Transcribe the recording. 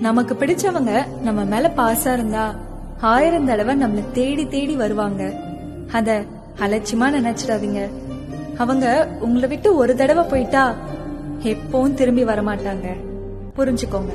நமக்கு பிடிச்சவங்க நம்ம மேல பாசா இருந்தா ஆயிரம் தடவை நம்மள தேடி தேடி வருவாங்க. அத அலட்சியமா நினைச்சிடாதீங்க. அவங்க உங்களை விட்டு ஒரு தடவை போயிட்டா எப்பவும் திரும்பி வரமாட்டாங்க. புரிஞ்சுக்கோங்க.